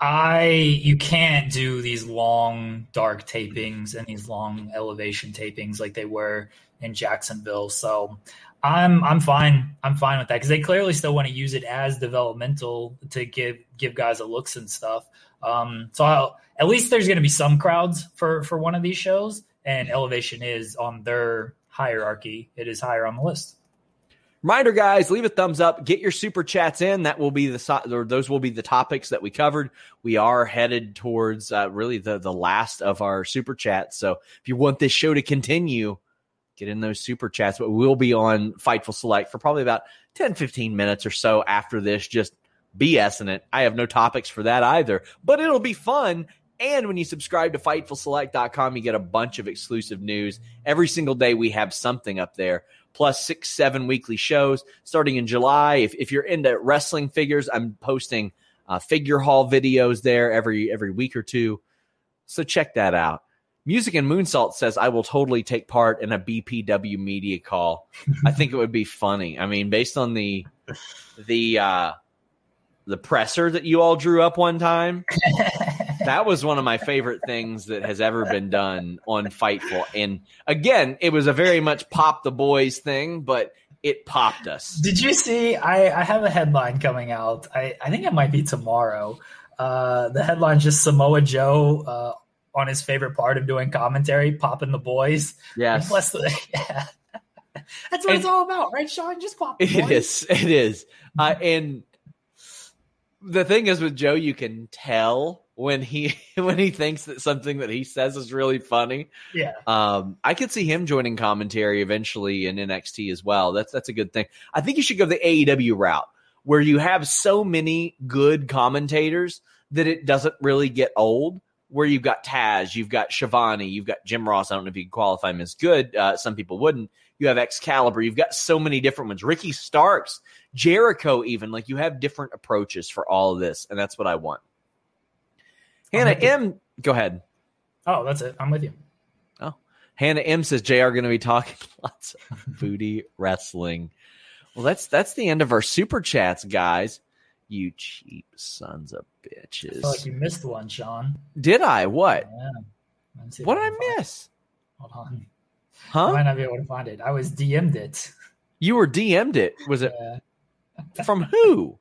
I you can't do these long dark tapings and these long elevation tapings like they were in Jacksonville. So I'm I'm fine. I'm fine with that because they clearly still want to use it as developmental to give give guys a looks and stuff. Um, so I'll, at least there's going to be some crowds for for one of these shows, and Elevation is on their hierarchy. It is higher on the list.
Reminder, guys, leave a thumbs up. Get your super chats in. That will be the or those will be the topics that we covered. We are headed towards uh, really the the last of our super chats. So if you want this show to continue, get in those super chats. But we'll be on Fightful Select for probably about 10, 15 minutes or so after this. Just BSing it. I have no topics for that either, but it'll be fun. And when you subscribe to FightfulSelect.com, you get a bunch of exclusive news. Every single day we have something up there plus six, seven weekly shows starting in July. If, if you're into wrestling figures, I'm posting uh, figure haul videos there every every week or two. So check that out. Music and Moonsault says I will totally take part in a BPW media call. I think it would be funny. I mean, based on the the uh, the presser that you all drew up one time. that was one of my favorite things that has ever been done on Fightful. And again, it was a very much pop the boys thing, but it popped us.
Did you see? I, I have a headline coming out. I, I think it might be tomorrow. Uh, the headline just Samoa Joe uh, on his favorite part of doing commentary, popping the boys.
Yes.
Bless the, yeah. That's what
And-
it's all about, right, Sean? Just pop
It is. It is. Uh, and the thing is with Joe, you can tell when he when he thinks that something that he says is really funny.
Yeah.
Um, I could see him joining commentary eventually in NXT as well. That's that's a good thing. I think you should go the AEW route where you have so many good commentators that it doesn't really get old. Where you've got Taz, you've got Schiavone, you've got Jim Ross. I don't know if you qualify him as good. Uh, some people wouldn't. You have Excalibur. You've got so many different ones. Ricky Starks, Jericho, even like you have different approaches for all of this, and that's what I want. Hannah
with you.
M, go ahead.
Oh, that's it. I'm with you.
Oh, Hannah M says Jr. going to be talking lots of booty wrestling. Well, that's that's the end of our super chats, guys. You cheap sons of
I
bitches.
feel like you missed one, Sean.
Did I? What?
Yeah. Let's see if
What did I miss?
Hold on.
Huh?
I might not be able to find it. I was DM'd it.
You were DM'd it. Was it
Yeah.
from who?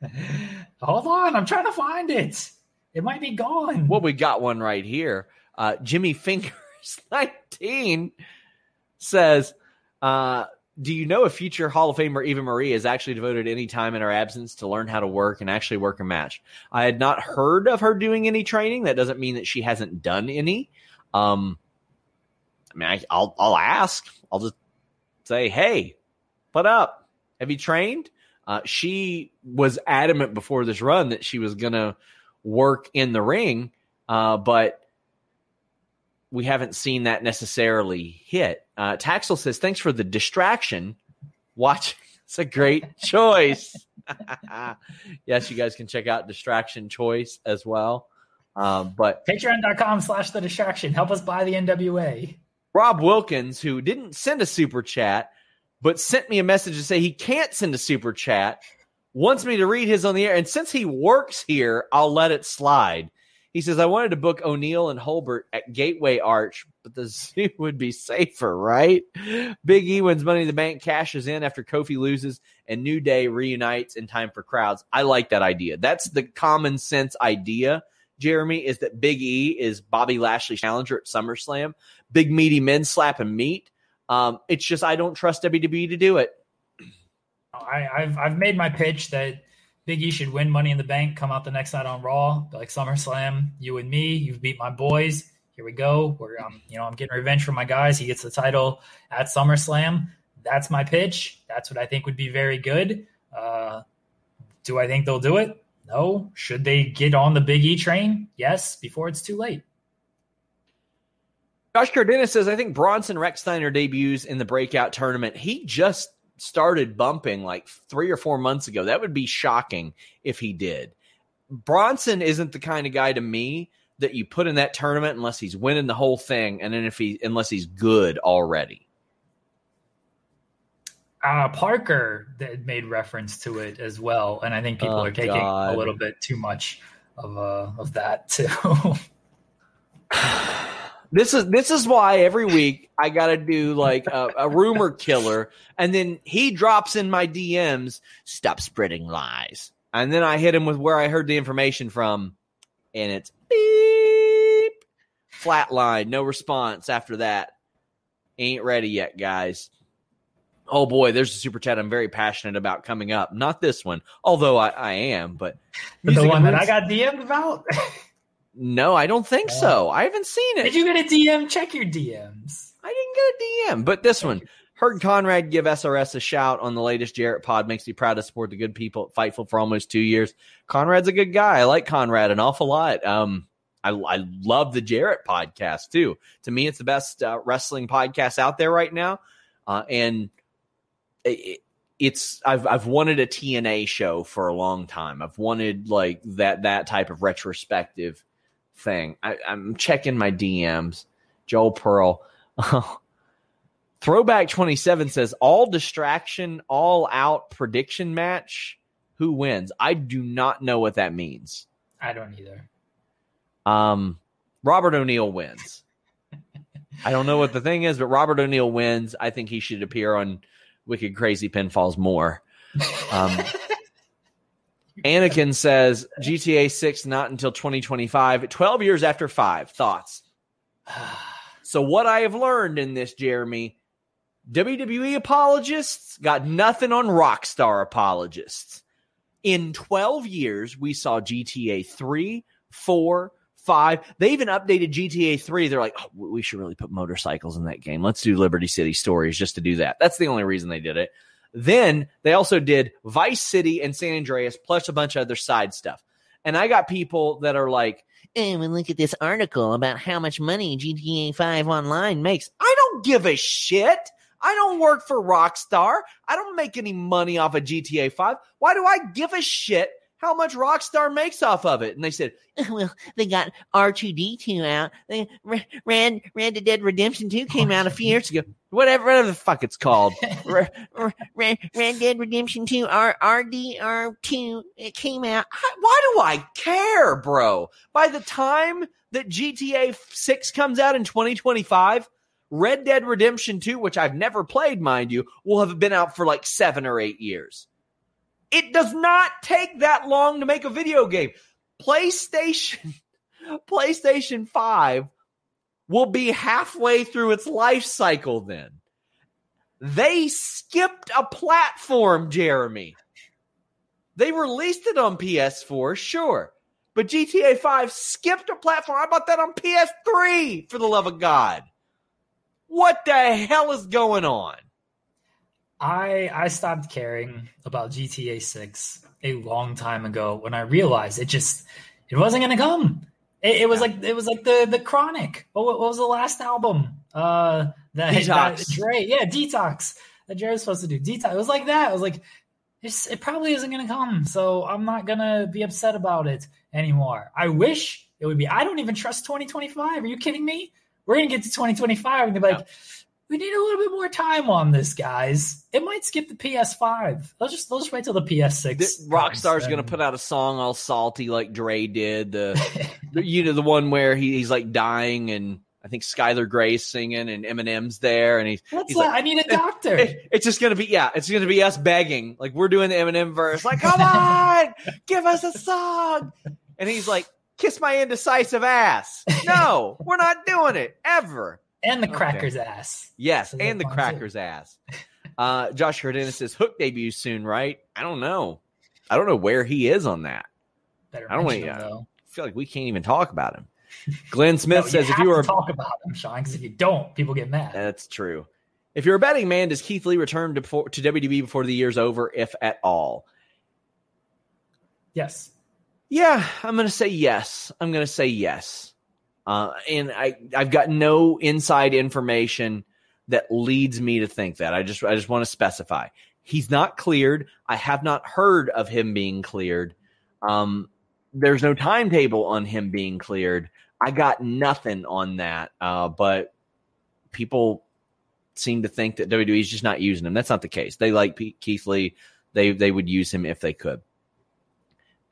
Hold on. I'm trying to find it. It might be gone.
Well, we got one right here. Uh, Jimmy Fingers 19 says, uh, do you know if future Hall of Famer Eva Marie has actually devoted any time in her absence to learn how to work and actually work a match? I had not heard of her doing any training. That doesn't mean that she hasn't done any. Um, I mean, I, I'll I'll ask. I'll just say, hey, what up? Have you trained? Uh, she was adamant before this run that she was gonna work in the ring, uh, but we haven't seen that necessarily hit. Uh, Taxel says, "Thanks for the distraction. Watch, it's a great choice." yes, you guys can check out Distraction Choice as well. Um, but
Patreon.com slash the distraction. Help us buy the NWA.
Rob Wilkins, who didn't send a super chat, but sent me a message to say he can't send a super chat, wants me to read his on the air. And since he works here, I'll let it slide. He says, I wanted to book O'Neill and Holbert at Gateway Arch, but the zoo would be safer, right? Big E wins Money in the Bank, cashes in after Kofi loses, and New Day reunites in time for crowds. I like that idea. That's the common sense idea, Jeremy, is that Big E is Bobby Lashley's challenger at SummerSlam. Big meaty men slapping meat. Um, it's just I don't trust WWE to do it.
I, I've I've made my pitch that Big E should win Money in the Bank, come out the next night on Raw, like SummerSlam, you and me, you've beat my boys. Here we go. We're um, you know, I'm getting revenge for my guys. He gets the title at SummerSlam. That's my pitch. That's what I think would be very good. Uh, do I think they'll do it? No. Should they get on the Big E train? Yes, before it's too late.
Josh Cardenas says, I think Bronson Rechsteiner debuts in the breakout tournament. He just started bumping like three or four months ago. That would be shocking if he did. Bronson isn't the kind of guy to me that you put in that tournament unless he's winning the whole thing, and then if he unless he's good already.
uh, Parker that made reference to it as well, and I think people
Oh,
are taking
God.
a little bit too much of uh, of that too.
This is this is why every week I got to do like a, a rumor killer, and then he drops in my DMs, "Stop spreading lies," and then I hit him with where I heard the information from, and it's beep, flatline, no response after that. Ain't ready yet, guys. Oh boy, there's a super chat I'm very passionate about coming up. Not this one, although I, I am, but
But the one that I got DM'd about.
no, I don't think so. I haven't seen it.
Did you get a DM? Check your DMs.
I didn't get a DM, but this one heard Conrad give SRS a shout on the latest Jarrett pod. Makes me proud to support the good people at Fightful for almost two years. Conrad's a good guy. I like Conrad an awful lot. Um, I, I love the Jarrett podcast too. To me, it's the best uh, wrestling podcast out there right now, uh, and it, it's I've I've wanted a TNA show for a long time. I've wanted like that that type of retrospective thing. I, I'm checking my DMs. Joel Pearl. Throwback 27 says all distraction, all out prediction match. Who wins? I do not know what that means.
I don't either.
Um, Robert O'Neill wins. I don't know what the thing is, but Robert O'Neill wins. I think he should appear on Wicked Crazy Pinfalls more. Um, Anakin says GTA 6 not until 2025, 12 years after 5. Thoughts? so what I have learned in this, Jeremy, WWE apologists got nothing on Rockstar apologists. In 12 years, we saw GTA 3, 4, 5. They even updated GTA 3. They're like, oh, we should really put motorcycles in that game. Let's do Liberty City stories just to do that. That's the only reason they did it. Then they also did Vice City and San Andreas, plus a bunch of other side stuff. And I got people that are like, eh,
and we look at this article about how much money GTA 5 Online makes.
I don't give a shit. I don't work for Rockstar. I don't make any money off of GTA 5. Why do I give a shit how much Rockstar makes off of it? And they said,
well, they got R2D2 out. They Red Red Dead Redemption 2 came out a few years ago.
Whatever, whatever the fuck it's called.
Red, Red, Red Dead Redemption 2 R RDR2 it came out.
Why do I care, bro? By the time that GTA 6 comes out in 2025, Red Dead Redemption 2, which I've never played, mind you, will have been out for like seven or eight years. It does not take that long to make a video game. PlayStation, PlayStation 5 will be halfway through its life cycle then. They skipped a platform, Jeremy. They released it on PS4, sure. But GTA 5 skipped a platform. How about that on PS3, for the love of God? What the hell is going on?
I I stopped caring about GTA 6 a long time ago when I realized it just it wasn't gonna come. It, it was like it was like the the Chronic. What, what was the last album? Uh, that,
Detox.
That Dre, yeah, Detox. That Dre was supposed to do Detox. It was like that. It was like it's, it probably isn't gonna come, so I'm not gonna be upset about it anymore. I wish it would be. I don't even trust 2025. Are you kidding me? We're gonna get to 2025 and be like, we need a little bit more time on this, guys. It might skip the PS5. Let's just let's wait till the PS6.
This Rockstar's gonna put out a song all salty like Dre did. The, the you know the one where he, he's like dying and I think Skylar Grey's singing and Eminem's there and he's,
What's
he's
that?
like,
I need a doctor.
It- it's just gonna be yeah, it's gonna be us begging like we're doing the Eminem verse like come on, give us a song, and he's like kiss my indecisive ass. No, we're not doing it ever.
And the
Okay.
cracker's ass.
Yes,
So
and the
that's fine, too.
cracker's ass. Uh, Josh Hurdennis says Hook debuts soon, right? I don't know. I don't know where he is on that.
Better
I don't want to. feel like we can't even talk about him. Glenn Smith
No,
says if you were
talk about him, Sean, because if you don't, people get mad.
that's true. If you're a betting man, does Keith Lee return to, before, to WWE before the year's over, if at all?
yes.
Yeah, I'm going to say yes. I'm going to say yes. Uh, and I, I've got no inside information that leads me to think that. I just, I just want to specify. He's not cleared. I have not heard of him being cleared. Um, there's no timetable on him being cleared. I got nothing on that. Uh, but people seem to think that WWE is just not using him. That's not the case. They like P- Keith Lee. They they would use him if they could.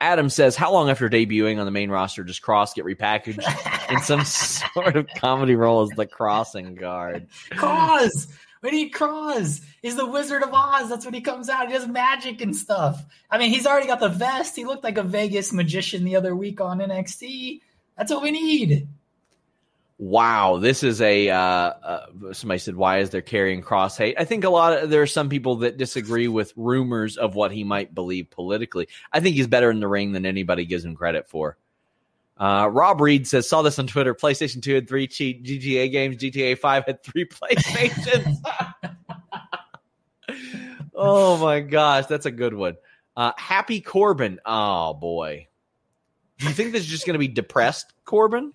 Adam says, "How long after debuting on the main roster does Kross get repackaged in some sort of comedy role as the crossing guard?"
Cross. We need Cross. He's the Wizard of Oz. That's when he comes out. He does magic and stuff. I mean, he's already got the vest. He looked like a Vegas magician the other week on NXT. That's what we need.
Wow, this is a. Uh, uh, somebody said, "Why is there Karrion Kross hate?" I think a lot of there are some people that disagree with rumors of what he might believe politically. I think he's better in the ring than anybody gives him credit for. Uh, Rob Reed says, "Saw this on Twitter. PlayStation Two had three cheat GTA games. GTA Five had three PlayStations." oh my gosh, that's a good one. Uh, Happy Corbin. Oh boy, do you think this is just going to be depressed Corbin?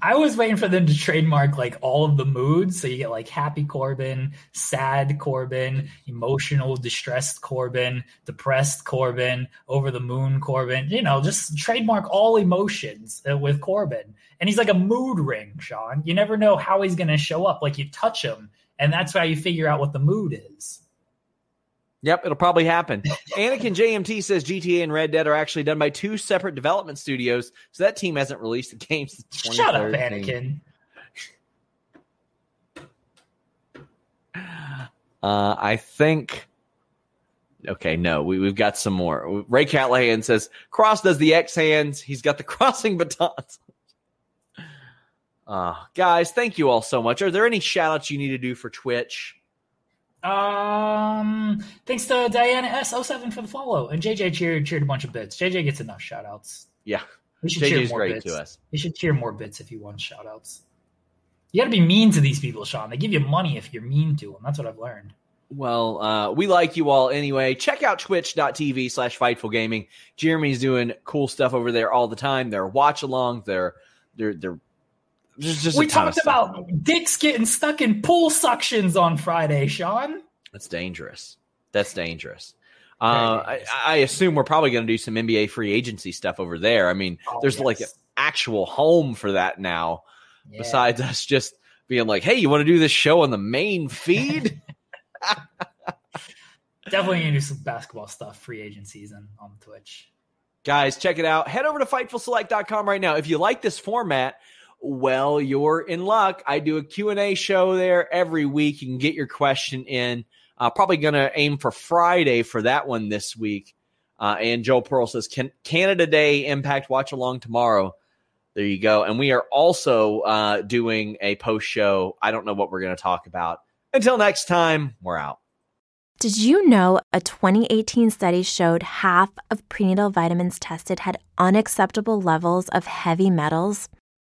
I was waiting for them to trademark like all of the moods. So you get like happy Corbin, sad Corbin, emotional, distressed Corbin, depressed Corbin, over the moon Corbin. You know, just trademark all emotions uh, with Corbin. And he's like a mood ring, Sean. You never know how he's going to show up. Like you touch him, and that's how you figure out what the mood is.
Yep, it'll probably happen. Anakin JMT says GTA and Red Dead are actually done by two separate development studios, so that team hasn't released the games. since
Shut up, Anakin.
Uh, I think Okay, no, we, we've got some more. Ray Callahan says Kross does the X hands. He's got the crossing batons. Uh, guys, thank you all so much. Are there any shout outs you need to do for Twitch?
Um, thanks to Diana S07 for the follow. And JJ cheered cheered a bunch of bits. JJ gets enough shout outs.
Yeah.
We should
JJ's
cheer more
great
bits.
to us.
You should cheer more bits if you want shout outs. You got to be mean to these people, Sean. They give you money if you're mean to them. That's what I've learned.
Well, uh, we like you all anyway. Check out twitch.tv slash Fightful Gaming. Jeremy's doing cool stuff over there all the time. They're watch along. They're, they're, they're, there's just a
we
ton of
talked about dicks getting stuck in pool suctions on Friday, Sean.
That's dangerous. That's dangerous. Uh, I. I assume we're probably going to do some NBA free agency stuff over there. I mean,
Oh,
there's like an actual home for that now,
Yeah.
besides us just being like, hey, you want to do this show on the main feed?
Definitely gonna do some basketball stuff, free agent season on Twitch.
Guys, check it out. Head over to FightfulSelect.com right now. If you like this format, well, you're in luck. I do a Q&A show there every week. You can get your question in. Uh, probably going to aim for Friday for that one this week. Uh, and Joe Pearl says, Can Canada Day Impact Watch Along tomorrow. There you go. And we are also uh, doing a post show. I don't know what we're going to talk about. Until next time, we're out.
Did you know a 2018 study showed half of prenatal vitamins tested had unacceptable levels of heavy metals?